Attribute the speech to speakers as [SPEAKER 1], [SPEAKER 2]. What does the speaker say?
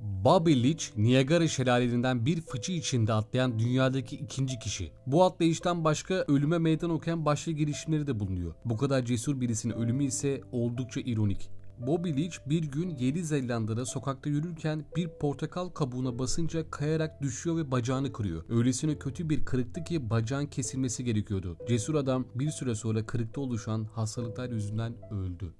[SPEAKER 1] Bobby Leach, Niagara şelalelerinden bir fıçı içinde atlayan dünyadaki ikinci kişi. Bu atlayıştan başka ölüme meydan okuyan başka girişimleri de bulunuyor. Bu kadar cesur birisinin ölümü ise oldukça ironik. Bobby Leach bir gün Yeni Zelanda'da sokakta yürürken bir portakal kabuğuna basınca kayarak düşüyor ve bacağını kırıyor. Öylesine kötü bir kırıktı ki bacağın kesilmesi gerekiyordu. Cesur adam bir süre sonra kırıkta oluşan hastalıklar yüzünden öldü.